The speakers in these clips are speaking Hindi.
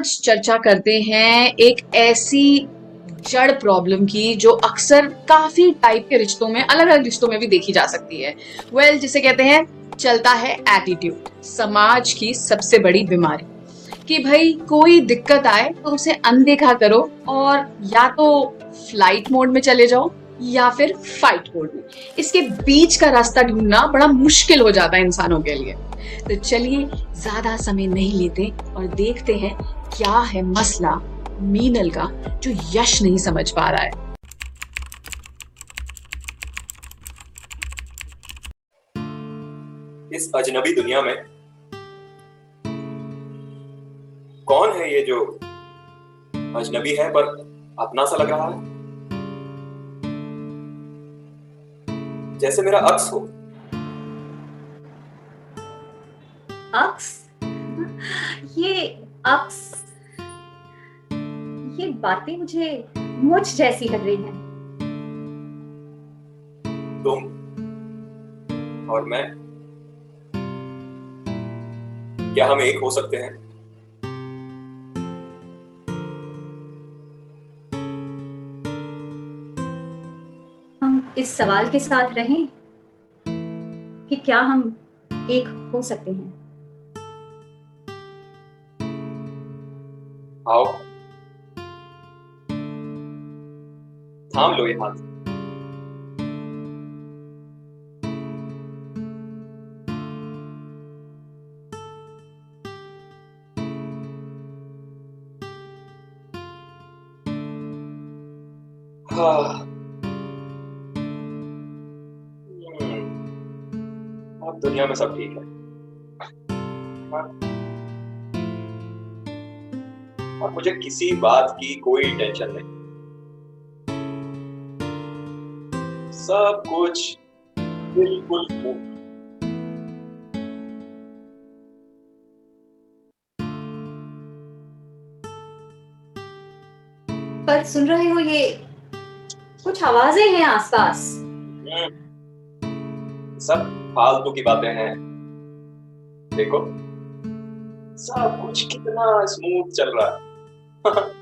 आज चर्चा करते हैं एक ऐसी जड़ प्रॉब्लम की जो अक्सर काफ़ी टाइप के रिश्तों में अलग अलग रिश्तों में भी देखी जा सकती है। वेल well, जिसे कहते हैं चलता है एटीट्यूड समाज की सबसे बड़ी बीमारी। कि भाई कोई दिक्कत आए तो उसे अनदेखा करो और या तो फ़्लाइट मोड में चले जाओ या फिर फाइट मोड में। इसके बीच का रास्ता ढूंढना बड़ा मुश्किल हो जाता है इंसानों के लिए। तो चलिए, ज़्यादा समय नहीं लेते और देखते हैं क्या है मसला मीनल का जो यश नहीं समझ पा रहा है। इस अजनबी दुनिया में कौन है ये जो अजनबी है पर अपना सा लग रहा है? जैसे मेरा अक्स हो। अक्स? ये अक्स ये बातें मुझे मुझ जैसी लग रही हैं। तुम और मैं क्या हम एक हो सकते हैं? इस सवाल के साथ रहें कि क्या हम एक हो सकते हैं? आओ। थाम लो ये हाथ। हाँ। अब दुनिया में सब ठीक है। और मुझे किसी बात की कोई टेंशन नहीं। सब कुछ बिल्कुल पर सुन रहे हो ये कुछ आवाज़ें हैं आसपास। सब फालतू की बातें हैं। देखो। सब कुछ कितना स्मूथ चल रहा है।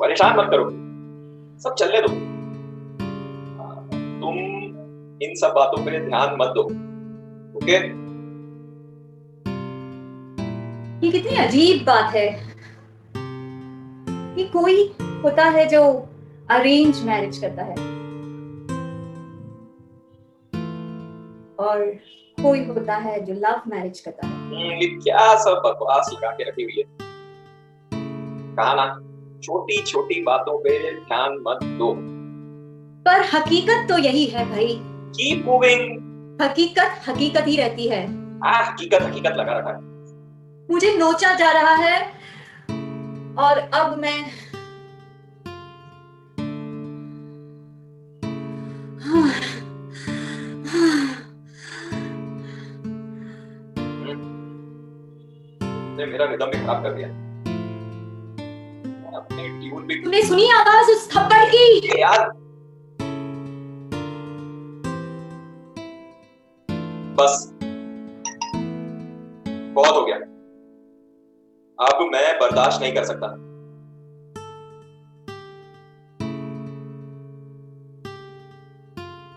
परेशान मत करो। सब चलने दो। तुम इन सब बातों पे ध्यान मत दो। ओके? ये कितनी अजीब बात है। कि कोई होता है जो अरेंज मैरिज करता है। और कोई होता है जो लव मैरिज करता है। क्या सब बकवास लगा के रखी हुई है। कहा ना छोटी छोटी बातों पे ध्यान मत दो। पर हकीकत तो यही है भाई। कीप मूविंग हकीकत हकीकत ही रहती है। आ हकीकत हकीकत लगा रखा है। मुझे नोचा जा रहा है और अब मैं ने मेरा रिदम भी खराब कर दिया। अपनी ट्यून भी तूने सुनी आवाज़ उस थप्पड़ की? यार बस। बहुत हो गया। अब मैं बर्दाश्त नहीं कर सकता।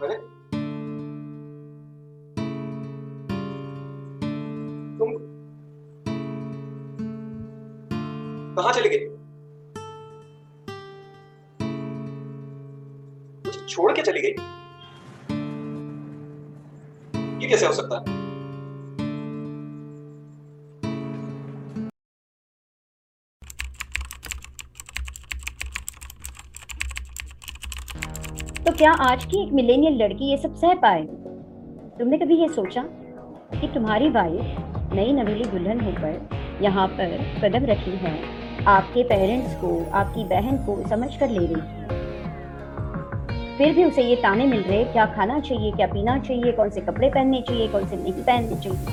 अरे। तुम कहाँ चले गए? छोड़ के चली गई? ये कैसे हो सकता है? तो क्या आज की एक मिलेनियल लड़की ये सब सह पाए? तुमने कभी ये सोचा कि तुम्हारी वाइफ नई नवेली दुल्हन होकर यहाँ पर कदम रखी है आपके पेरेंट्स को, आपकी बहन को समझ कर ले रही है। फिर भी उसे ये ताने मिल रहे क्या खाना चाहिए, क्या पीना चाहिए, कौन से कपड़े पहनने चाहिए, कौन से नहीं पहनने चाहिए।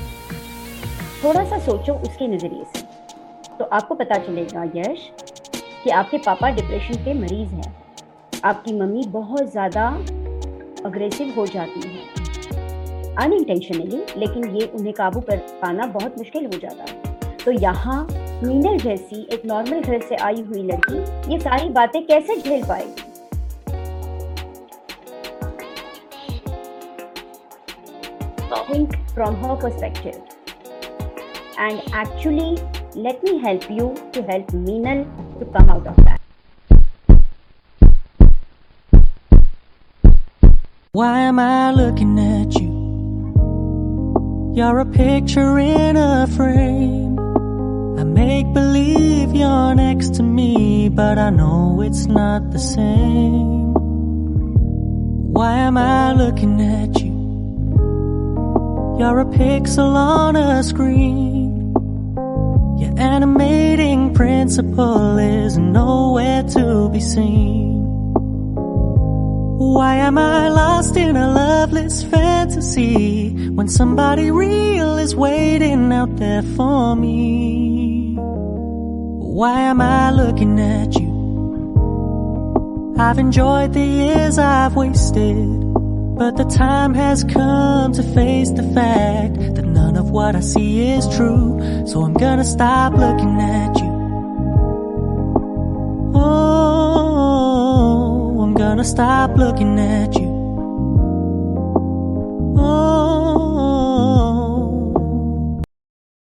थोड़ा सा सोचो उसके नज़रिए से। तो आपको पता चलेगा, यश, कि आपके पापा डिप्रेशन के मरीज़ हैं। आपकी मम्मी बहुत ज़्यादा अग्रेसिव हो जाती है। अनइंटेंशनली लेकिन ये उन्हें काबू कर पाना बहुत मुश्किल हो जाता है। तो यहाँ मीनल जैसी एक नॉर्मल घर से आई हुई लड़की ये सारी बातें कैसे झेल पाएगी think from her perspective. And actually, let me help you to help Meenal to come out of that. Why am I looking at you? You're a picture in a frame. Make believe you're next to me, but I know it's not the same. Why am I looking at you? You're a pixel on a screen. Your animating principle is nowhere to be seen. Why am I lost in a loveless fantasy when somebody real is waiting out there for me? Why am I looking at you? I've enjoyed the years I've wasted. But the time has come to face the fact that none of what I see is true. So I'm gonna stop looking at you. Oh, I'm gonna stop looking at you.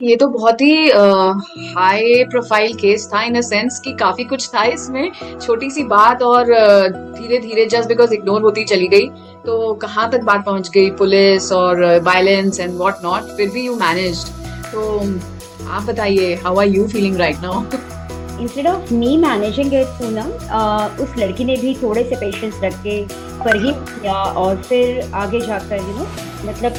ये तो बहुत ही हाई प्रोफ़ाइल केस था इन अ सेंस कि काफ़ी कुछ था इसमें। छोटी सी बात और धीरे धीरे जस्ट बिकॉज़ इग्नोर होती चली गई तो कहाँ तक बात पहुँच गई पुलिस और वायलेंस एंड व्हाट नॉट फिर भी यू मैनेज तो आप बताइए how are you feeling right now instead of me managing it Poonam उस लड़की ने भी थोड़े से पेशेंस रख के फरहीम किया और फिर आगे जाकर यू नो मतलब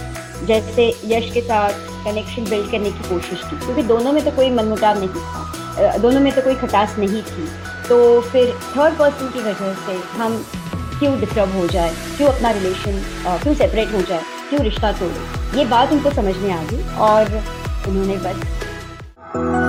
जैसे यश के साथ कनेक्शन बिल्ड करने की कोशिश की, क्योंकि दोनों में तो कोई मनमुटाव नहीं था। दोनों में तो कोई खटास नहीं थी। तो फिर थर्ड पर्सन की वजह से हम क्यों डिस्टर्ब हो जाए, क्यों अपना रिलेशन क्यों सेपरेट हो जाए, क्यों रिश्ता तोड़े, ये बात उनको समझ में आ गई और उन्होंने बस